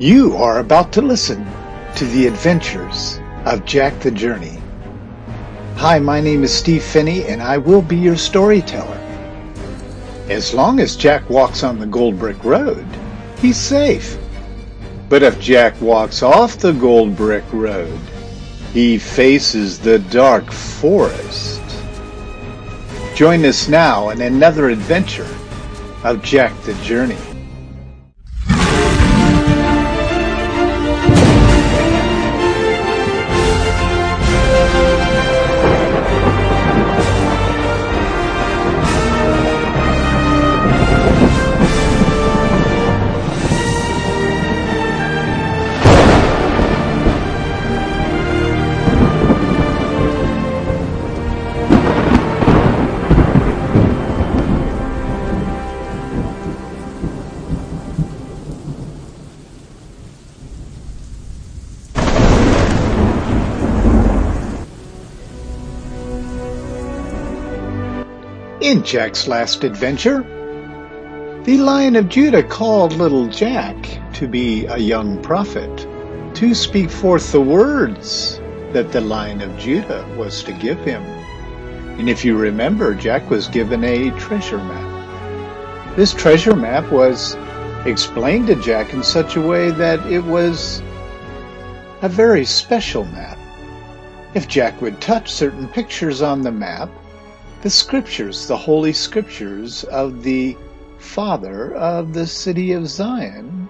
You are about to listen to the adventures of Jack the Journey. Hi, my name is Steve Phinney, and I will be your storyteller. As long as Jack walks on the Gold Brick Road, he's safe. But if Jack walks off the Gold Brick Road, he faces the dark forest. Join us now in another adventure of Jack the Journey. In Jack's last adventure, the Lion of Judah called little Jack to be a young prophet, to speak forth the words that the Lion of Judah was to give him. And if you remember, Jack was given a treasure map. This treasure map was explained to Jack in such a way that it was a very special map. If Jack would touch certain pictures on the map, the scriptures, the holy scriptures of the father of the city of Zion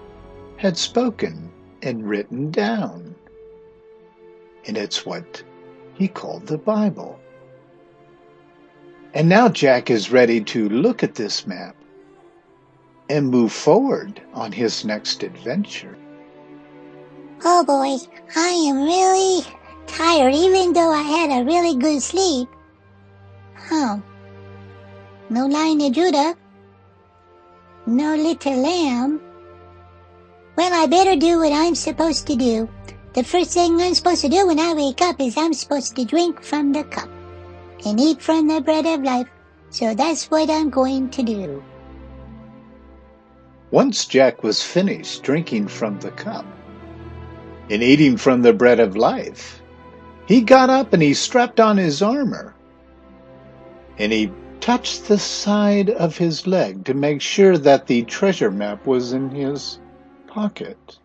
had spoken and written down. And it's what he called the Bible. And now Jack is ready to look at this map and move forward on his next adventure. Oh boy, I am really tired even though I had a really good sleep. Oh. No lion of Judah. No little lamb. Well, I better do what I'm supposed to do. The first thing I'm supposed to do when I wake up is I'm supposed to drink from the cup and eat from the bread of life. So that's what I'm going to do. Once Jack was finished drinking from the cup and eating from the bread of life, he got up and he strapped on his armor and he touched the side of his leg to make sure that the treasure map was in his pocket.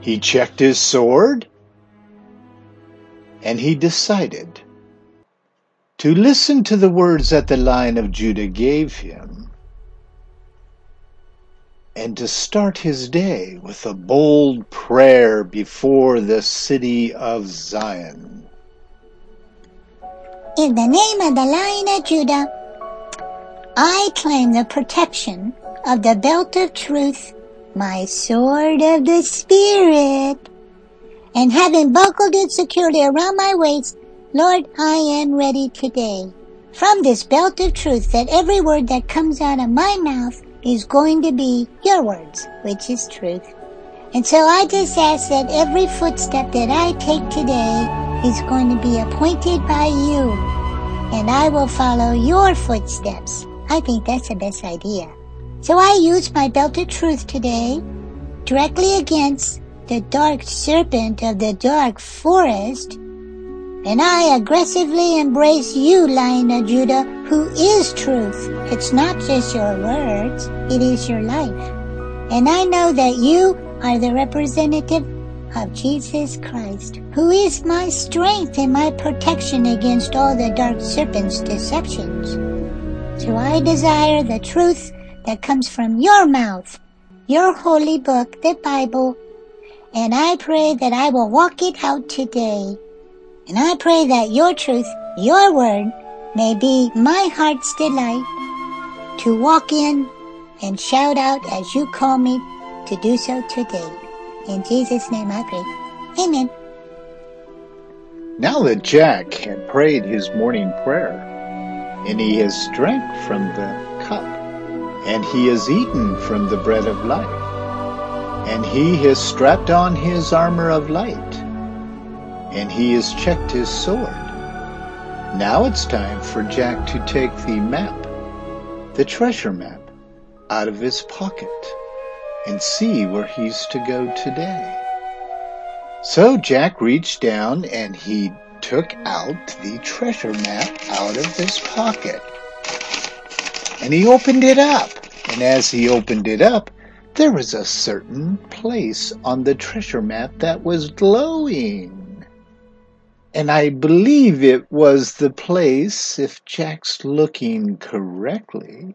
He checked his sword and he decided to listen to the words that the Lion of Judah gave him and to start his day with a bold prayer before the city of Zion. In the name of the Lion of Judah, I claim the protection of the belt of truth, my sword of the Spirit. And having buckled it securely around my waist, Lord, I am ready today. From this belt of truth that every word that comes out of my mouth is going to be your words, which is truth. And so I just ask that every footstep that I take today is going to be appointed by you, and I will follow your footsteps. I think that's the best idea. So I use my belt of truth today directly against the dark serpent of the dark forest, and I aggressively embrace you, Lion of Judah, who is truth. It's not just your words, it is your life. And I know that you are the representative of Jesus Christ, who is my strength and my protection against all the dark serpent's deceptions. So I desire the truth that comes from your mouth, your holy book, the Bible, and I pray that I will walk it out today. And I pray that your truth, your word, may be my heart's delight to walk in and shout out as you call me to do so today. In Jesus' name I pray. Amen. Now that Jack had prayed his morning prayer, and he has drank from the cup, and he has eaten from the bread of life, and he has strapped on his armor of light, and he has checked his sword. Now it's time for Jack to take the map, the treasure map, out of his pocket and see where he's to go today. So Jack reached down and he took out the treasure map out of his pocket. And he opened it up. And as he opened it up, there was a certain place on the treasure map that was glowing. And I believe it was the place, if Jack's looking correctly,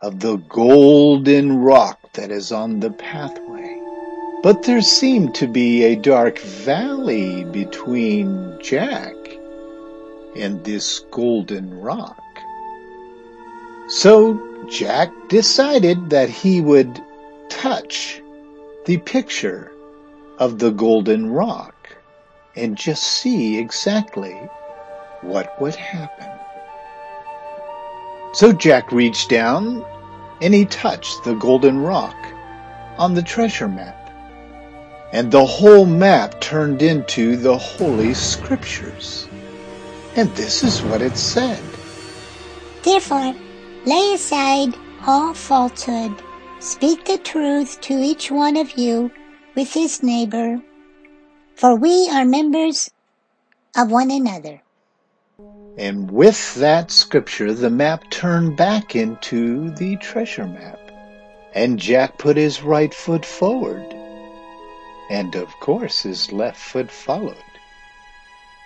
of the golden rock that is on the pathway. But there seemed to be a dark valley between Jack and this golden rock. So Jack decided that he would touch the picture of the golden rock and just see exactly what would happen. So Jack reached down and he touched the golden rock on the treasure map. And the whole map turned into the Holy Scriptures. And this is what it said. Therefore, lay aside all falsehood. Speak the truth to each one of you with his neighbor, for we are members of one another. And with that scripture, the map turned back into the treasure map. And Jack put his right foot forward. And of course his left foot followed.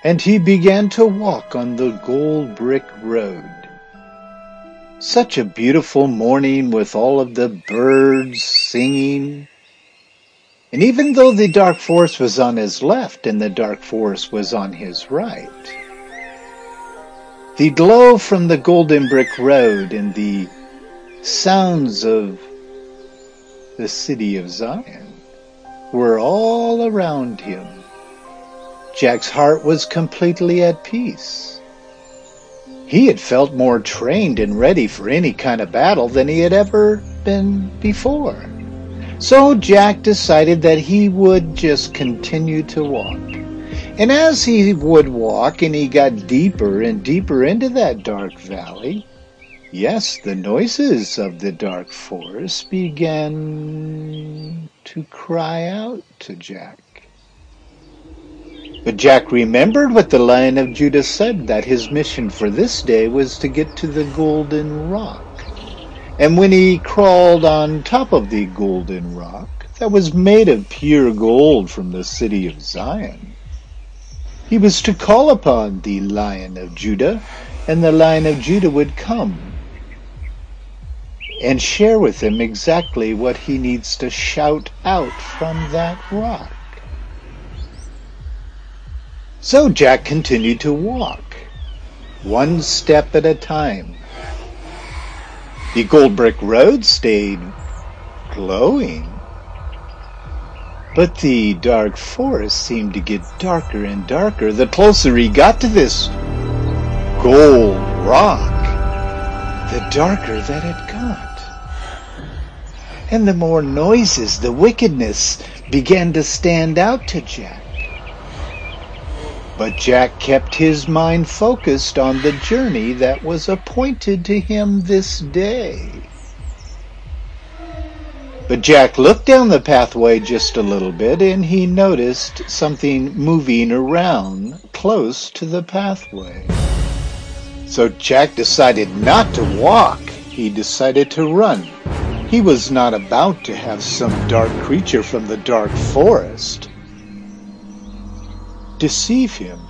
And he began to walk on the gold brick road. Such a beautiful morning with all of the birds singing. And even though the dark forest was on his left and the dark forest was on his right, the glow from the golden brick road and the sounds of the city of Zion were all around him. Jack's heart was completely at peace. He had felt more trained and ready for any kind of battle than he had ever been before. So Jack decided that he would just continue to walk. And as he would walk and he got deeper and deeper into that dark valley, yes, the noises of the dark forest began to cry out to Jack. But Jack remembered what the Lion of Judah said that his mission for this day was to get to the golden rock. And when he crawled on top of the golden rock that was made of pure gold from the city of Zion, he was to call upon the Lion of Judah, and the Lion of Judah would come and share with him exactly what he needs to shout out from that rock. So Jack continued to walk, one step at a time. The gold brick road stayed glowing but the dark forest seemed to get darker and darker the closer he got to this gold rock, the darker that it got. And the more noises, the wickedness began to stand out to Jack. But Jack kept his mind focused on the journey that was appointed to him this day. But Jack looked down the pathway just a little bit and he noticed something moving around close to the pathway. So Jack decided not to walk. He decided to run. He was not about to have some dark creature from the dark forest deceive him.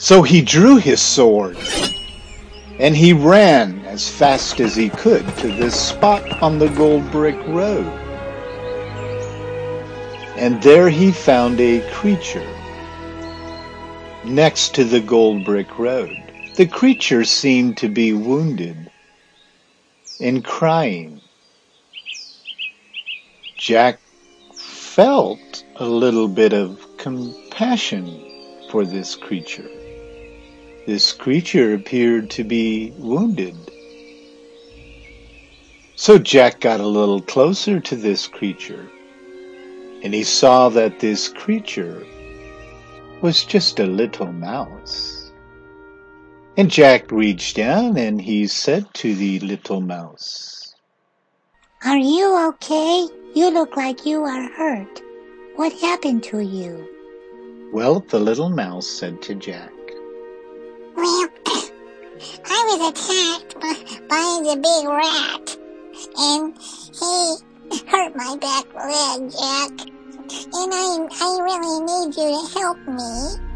So he drew his sword and he ran as fast as he could to this spot on the gold brick road. And there he found a creature next to the gold brick road. The creature seemed to be wounded and crying. Jack felt a little bit of compassion for this creature. This creature appeared to be wounded. So Jack got a little closer to this creature, and he saw that this creature was just a little mouse. And Jack reached down and he said to the little mouse, Are you okay? You look like you are hurt. What happened to you? Well, the little mouse said to Jack. I was attacked by, by the big rat, and he hurt my back leg, Jack. And I, I really need you to help me.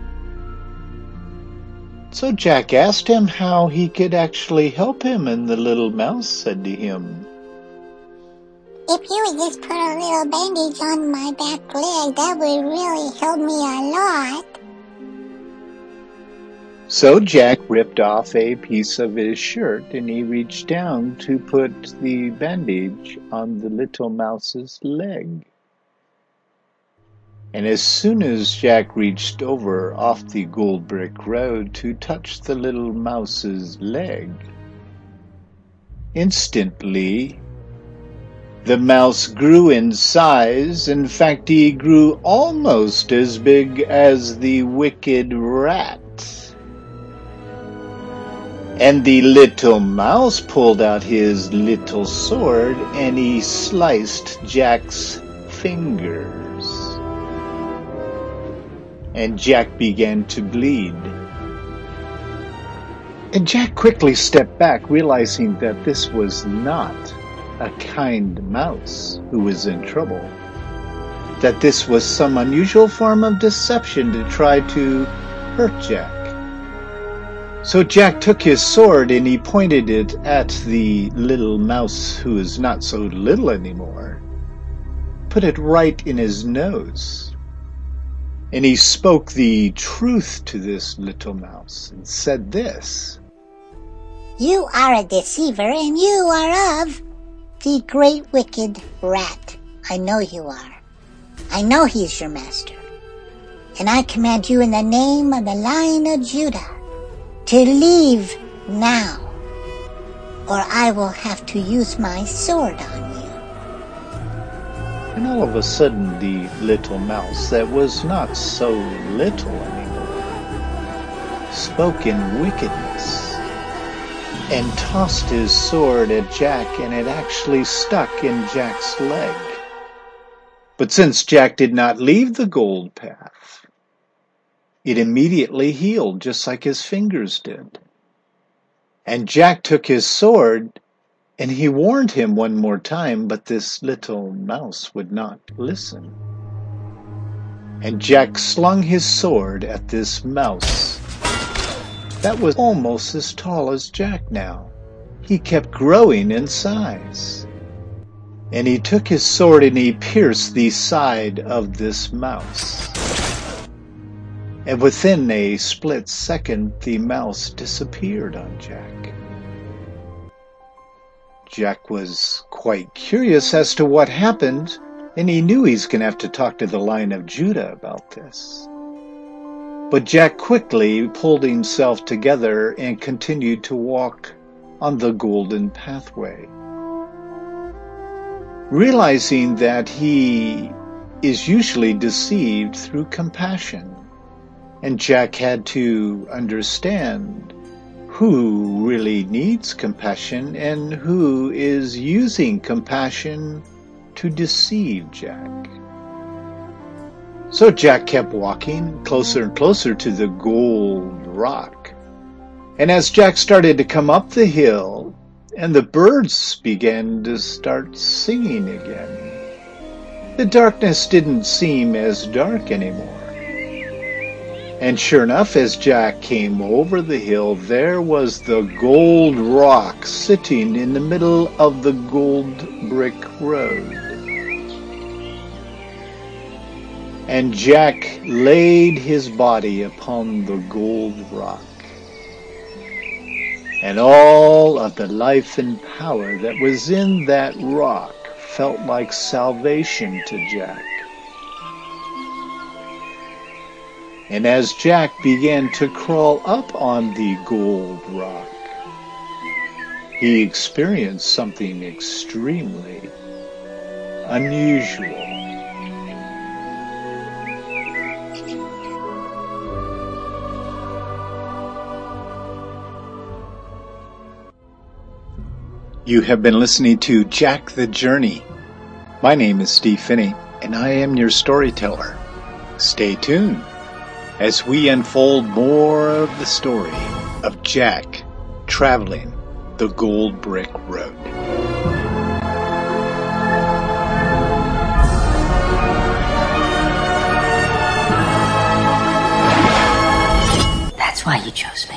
So Jack asked him how he could actually help him, and the little mouse said to him, If you would just put a little bandage on my back leg, that would really help me a lot. So Jack ripped off a piece of his shirt and he reached down to put the bandage on the little mouse's leg. And as soon as Jack reached over off the gold brick road to touch the little mouse's leg, instantly the mouse grew in size. In fact, he grew almost as big as the wicked rat. And the little mouse pulled out his little sword and he sliced Jack's fingers and Jack began to bleed. And Jack quickly stepped back, realizing that this was not a kind mouse who was in trouble, that this was some unusual form of deception to try to hurt Jack. So Jack took his sword and he pointed it at the little mouse who is not so little anymore, put it right in his nose. And he spoke the truth to this little mouse and said this You are a deceiver, and you are of the great wicked rat. I know you are. I know he's your master. And I command you in the name of the Lion of Judah to leave now, or I will have to use my sword on you. And all of a sudden, the little mouse that was not so little anymore spoke in wickedness and tossed his sword at Jack, and it actually stuck in Jack's leg. But since Jack did not leave the gold path, it immediately healed just like his fingers did. And Jack took his sword and he warned him one more time, but this little mouse would not listen. And Jack slung his sword at this mouse. That was almost as tall as Jack now. He kept growing in size. And he took his sword and he pierced the side of this mouse. And within a split second, the mouse disappeared on Jack. Jack was quite curious as to what happened, and he knew he's going to have to talk to the Lion of Judah about this. But Jack quickly pulled himself together and continued to walk on the golden pathway. Realizing that he is usually deceived through compassion, and Jack had to understand who really needs compassion and who is using compassion to deceive Jack. So Jack kept walking closer and closer to the gold rock. And as Jack started to come up the hill, and the birds began to start singing again, the darkness didn't seem as dark anymore. And sure enough, as Jack came over the hill, there was the gold rock sitting in the middle of the gold brick road. And Jack laid his body upon the gold rock. And all of the life and power that was in that rock felt like salvation to Jack. And as Jack began to crawl up on the gold rock, he experienced something extremely unusual. You have been listening to Jack the Journey. My name is Steve Phinney, and I am your storyteller. Stay tuned as we unfold more of the story of Jack traveling the Gold Brick Road. That's why you chose me.